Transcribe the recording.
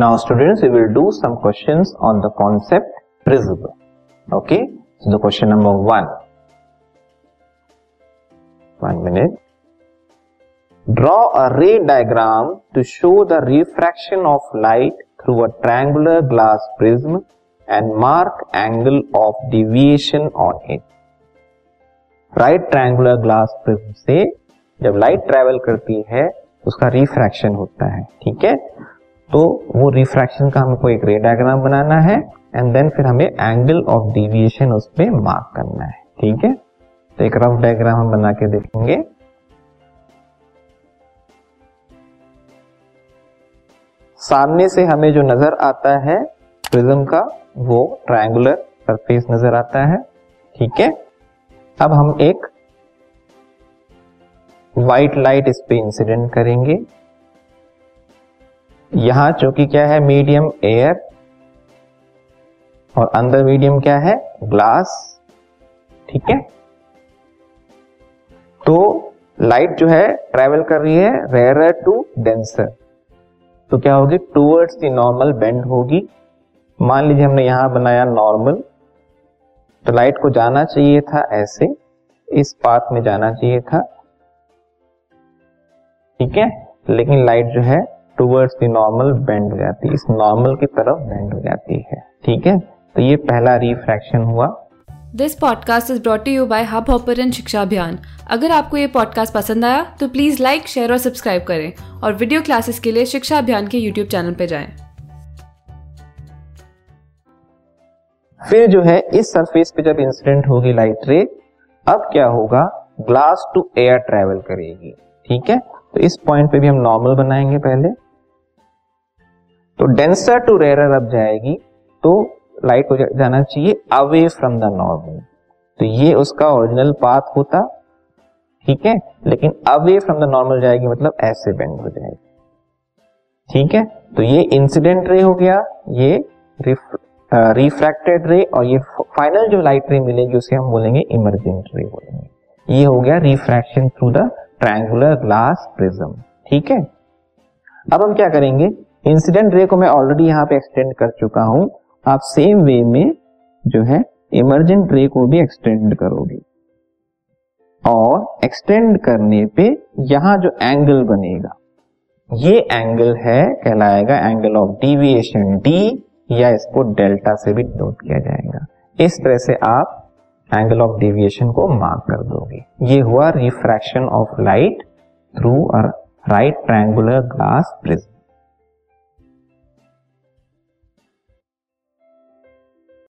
Now students, we will do some questions on the concept prism. Okay, so the question number one. One minute. Draw a ray diagram to show the refraction of light through a triangular glass prism and mark angle of deviation on it. Right triangular glass prism से जब light travel करती है उसका refraction होता है ठीक है तो वो रिफ्रैक्शन का हमको एक रे डायग्राम बनाना है एंड देन फिर हमें एंगल ऑफ़ डिविएशन उस पर मार्क करना है, ठीक है? तो एक रफ डायग्राम हम बना के देखेंगे। सामने से हमें जो नज़र आता है प्रिज्म का, वो ट्रायंगुलर सरफेस नज़र आता है, ठीक है? अब हम एक व्हाइट लाइट इस पे इंसिडेंट करेंगे। यहाँ चूँकि क्या है मीडियम एयर और अंदर मीडियम क्या है ग्लास ठीक है? तो लाइट जो है ट्रेवल कर रही है रेयर टू डेंसर तो क्या होगी? टूवर्ड्स दी नॉर्मल बेंड होगी। मान लीजिए हमने यहाँ बनाया नॉर्मल तो लाइट को जाना चाहिए था ऐसे, इस पाथ में जाना चाहिए था, ठीक है? लेकिन लाइट जो है टूवर्ड्स द नॉर्मल बेंड हो जाती है। इस नॉर्मल की तरफ़ बेंड हो जाती है। ठीक है? तो ये पहला रिफ्रैक्शन हुआ। This podcast is brought you by Hubhopper शिक्षा अभियान अगर आपको ये पॉडकास्ट पसंद आया तो प्लीज़ लाइक शेयर और सब्सक्राइब करें। और वीडियो क्लासेस के लिए शिक्षा अभियान के यूट्यूब चैनल पर जाएँ। फिर जो है इस सरफेस पे जब इंसिडेंट होगी लाइट रे अब क्या होगा? ग्लास टू एयर ट्रेवल करेगी। ठीक है? तो इस पॉइंट पे भी हम नॉर्मल बनाएँगे पहले। तो डेंसर टू रेयर अब जाएगी तो लाइट को जाना चाहिए अवे फ्रॉम द नॉर्मल तो ये उसका ओरिजिनल पाथ होता, ठीक है? लेकिन अवे फ्रॉम द नॉर्मल जाएगी मतलब ऐसे बेंड हो जाएगी। ठीक है? तो ये इंसिडेंट रे हो गया, ये रिफ्रैक्टेड रे और ये फाइनल जो लाइट रे मिलेगी उसे हम बोलेंगे इमरजेंट रे बोलेंगे। ये हो गया refraction through the triangular glass prism ठीक है? अब हम क्या करेंगे? इंसिडेंट रे को मैं ऑलरेडी यहाँ पे एक्सटेंड कर चुका हूँ। आप सेम वे में जो है इमरजेंट रे को भी एक्सटेंड करोगे। और एक्सटेंड करने पे यहाँ जो एंगल बनेगा, ये एंगल है, कहलाएगा एंगल ऑफ़ डिविएशन डी या इसको डेल्टा से भी नोट किया जाएगा। इस तरह से आप एंगल ऑफ़ डेविएशन को मार्क कर दोगे। ये हुआ refraction of light through a right triangular glass prism